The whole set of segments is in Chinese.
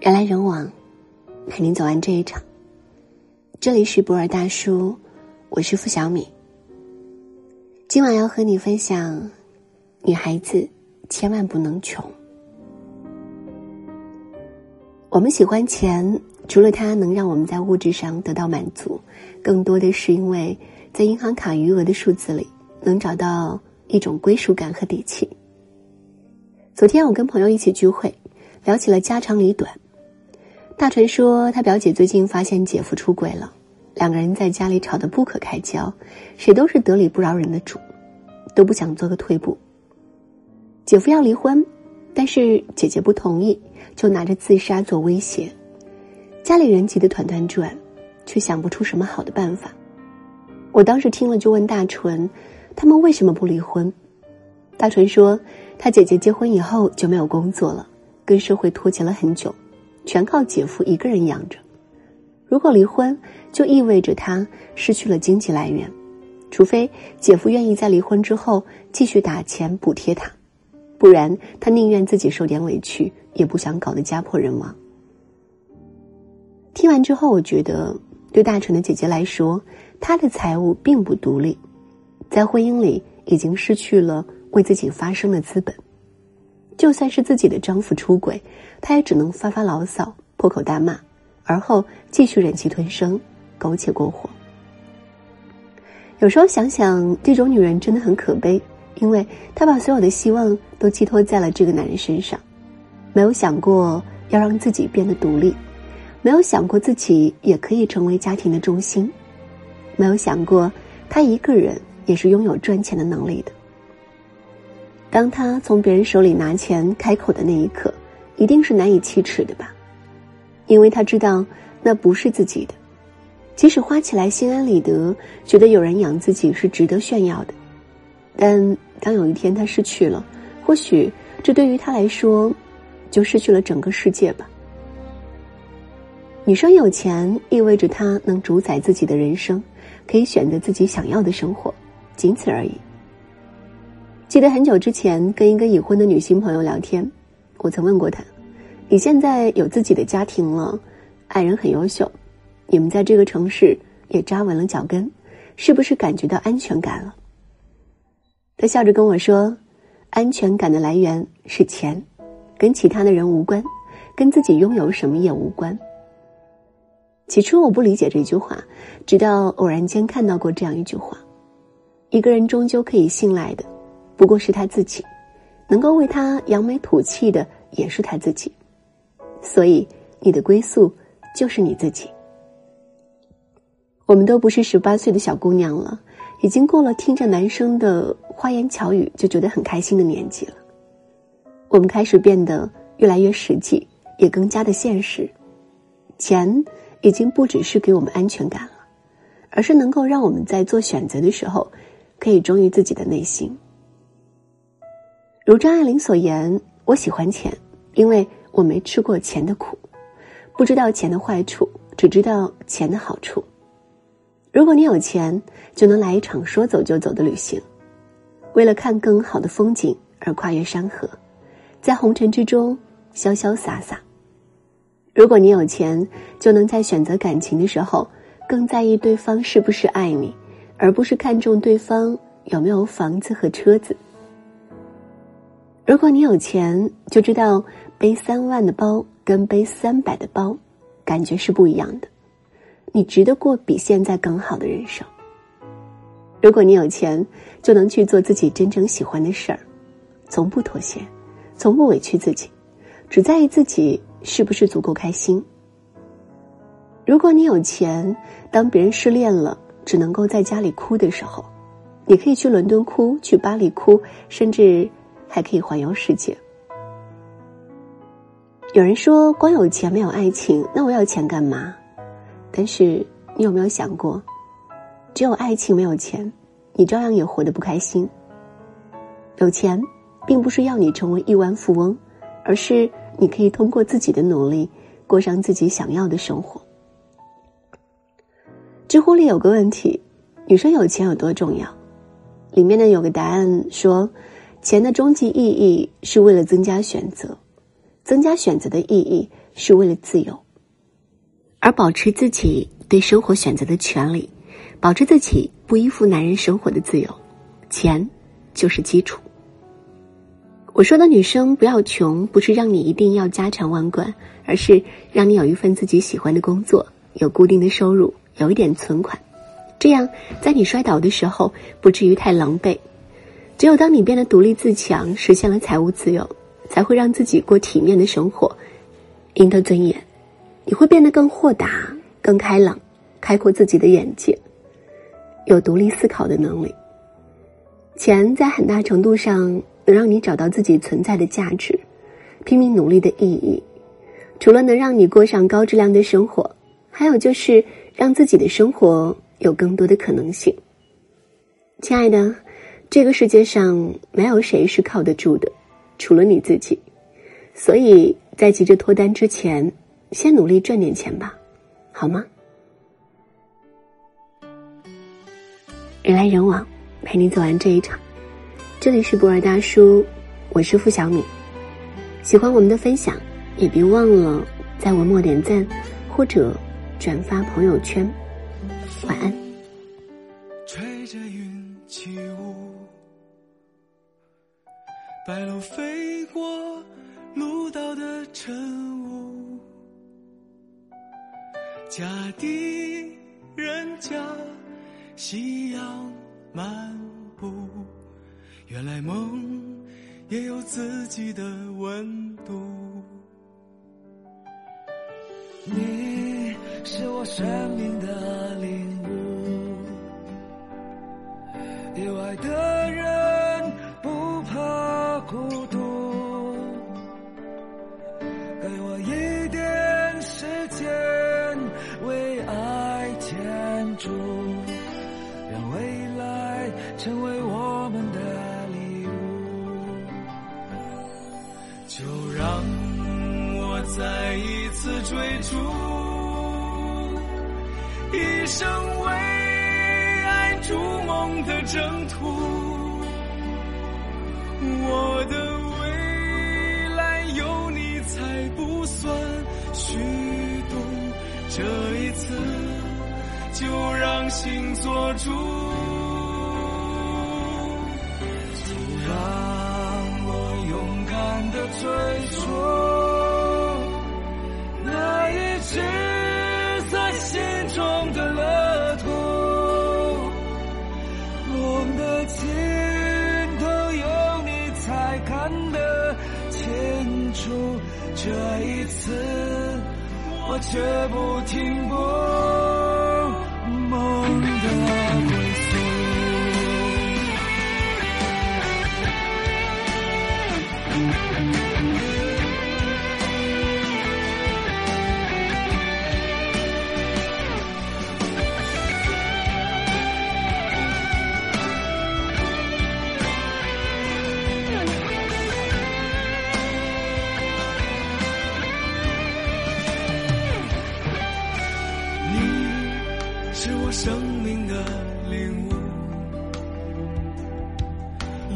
人来人往，陪你走完这一场。这里是博尔大叔，我是付小米。今晚要和你分享，女孩子千万不能穷。我们喜欢钱，除了它能让我们在物质上得到满足，更多的是因为在银行卡余额的数字里能找到一种归属感和底气。昨天我跟朋友一起聚会，聊起了家长里短。大锤说他表姐最近发现姐夫出轨了，两个人在家里吵得不可开交，谁都是得理不饶人的主，都不想做个退步。姐夫要离婚，但是姐姐不同意。就拿着自杀做威胁，家里人急得团团转，却想不出什么好的办法。我当时听了就问大纯：“他们为什么不离婚？”大纯说：“他姐姐结婚以后就没有工作了，跟社会脱节了很久，全靠姐夫一个人养着。如果离婚，就意味着他失去了经济来源，除非姐夫愿意在离婚之后继续打钱补贴他。”不然，他宁愿自己受点委屈，也不想搞得家破人亡。听完之后，我觉得对大成的姐姐来说，她的财务并不独立，在婚姻里已经失去了为自己发声的资本。就算是自己的丈夫出轨，她也只能发发牢骚、破口大骂，而后继续忍气吞声、苟且过活。有时候想想，这种女人真的很可悲。因为她把所有的希望都寄托在了这个男人身上，没有想过要让自己变得独立，没有想过自己也可以成为家庭的中心，没有想过她一个人也是拥有赚钱的能力的。当他从别人手里拿钱开口的那一刻，一定是难以启齿的吧？因为他知道那不是自己的，即使花起来心安理得，觉得有人养自己是值得炫耀的。但当有一天他失去了，或许这对于他来说，就失去了整个世界吧。女生有钱意味着她能主宰自己的人生，可以选择自己想要的生活，仅此而已。记得很久之前跟一个已婚的女性朋友聊天，我曾问过她：“你现在有自己的家庭了，爱人很优秀，你们在这个城市也扎稳了脚跟，是不是感觉到安全感了？”他笑着跟我说：“安全感的来源是钱，跟其他的人无关，跟自己拥有什么也无关。”起初我不理解这句话，直到偶然间看到过这样一句话：“一个人终究可以信赖的，不过是他自己；能够为他扬眉吐气的，也是他自己。所以，你的归宿就是你自己。”我们都不是十八岁的小姑娘了。已经过了听着男生的花言巧语就觉得很开心的年纪了，我们开始变得越来越实际，也更加的现实。钱已经不只是给我们安全感了，而是能够让我们在做选择的时候，可以忠于自己的内心。如张爱玲所言：“我喜欢钱，因为我没吃过钱的苦，不知道钱的坏处，只知道钱的好处。”如果你有钱，就能来一场说走就走的旅行，为了看更好的风景而跨越山河，在红尘之中潇潇洒洒。如果你有钱，就能在选择感情的时候更在意对方是不是爱你，而不是看重对方有没有房子和车子。如果你有钱，就知道背三万的包跟背三百的包，感觉是不一样的。你值得过比现在更好的人生。如果你有钱，就能去做自己真正喜欢的事儿，从不妥协，从不委屈自己，只在意自己是不是足够开心。如果你有钱，当别人失恋了，只能够在家里哭的时候，你可以去伦敦哭，去巴黎哭，甚至还可以环游世界。有人说，光有钱没有爱情，那我要钱干嘛？但是，你有没有想过，只有爱情没有钱，你照样也活得不开心。有钱，并不是要你成为亿万富翁，而是你可以通过自己的努力，过上自己想要的生活。知乎里有个问题：女生有钱有多重要？里面呢有个答案说，钱的终极意义是为了增加选择。增加选择的意义是为了自由，而保持自己对生活选择的权利，保持自己不依附男人生活的自由，钱就是基础。我说的女生不要穷，不是让你一定要家产万贯，而是让你有一份自己喜欢的工作，有固定的收入，有一点存款，这样在你摔倒的时候不至于太狼狈。只有当你变得独立自强，实现了财务自由，才会让自己过体面的生活，赢得尊严。你会变得更豁达、更开朗，开阔自己的眼界，有独立思考的能力。钱在很大程度上。能让你找到自己存在的价值，拼命努力的意义，除了能让你过上高质量的生活，还有就是让自己的生活有更多的可能性。亲爱的，这个世界上没有谁是靠得住的，除了你自己。所以在急着脱单之前，先努力赚点钱吧，好吗？人来人往，陪你走完这一场。这里是博尔大叔，我是付小米。喜欢我们的分享，也别忘了在文末点赞或者转发朋友圈。晚安。飞过路道的晨雾，家的人家，夕阳漫步。原来梦也有自己的温度。你是我生命的领悟，有爱的孤独，给我一点时间为爱建筑，让未来成为我们的礼物。就让我再一次追逐，一生为爱筑梦的征途。我的未来有你才不算虚度，这一次就让心做主。就让我勇敢的追逐才看得清楚。这一次，我绝不停步，梦的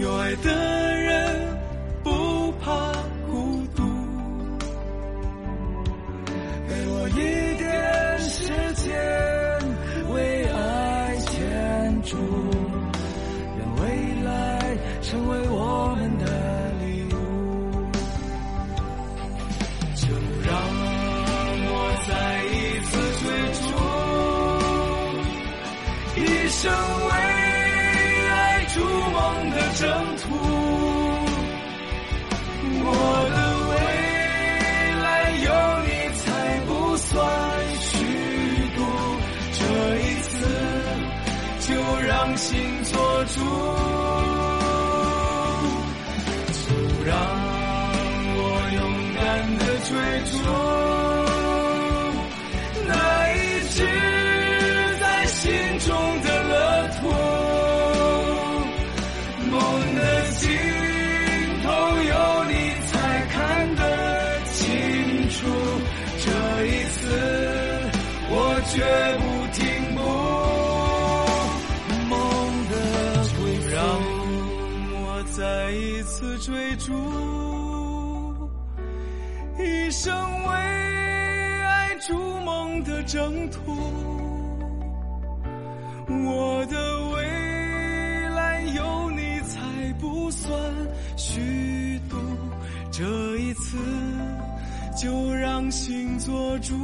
有爱的人不怕孤独，给我一点时间为爱牵住，让未来成为我们的礼物，就让我再一次追逐。一生为征途，我的未来有你才不算虚度。这一次，就让心做主，就让生为爱筑梦的征途，我的未来有你才不算虚度。这一次，就让心做主，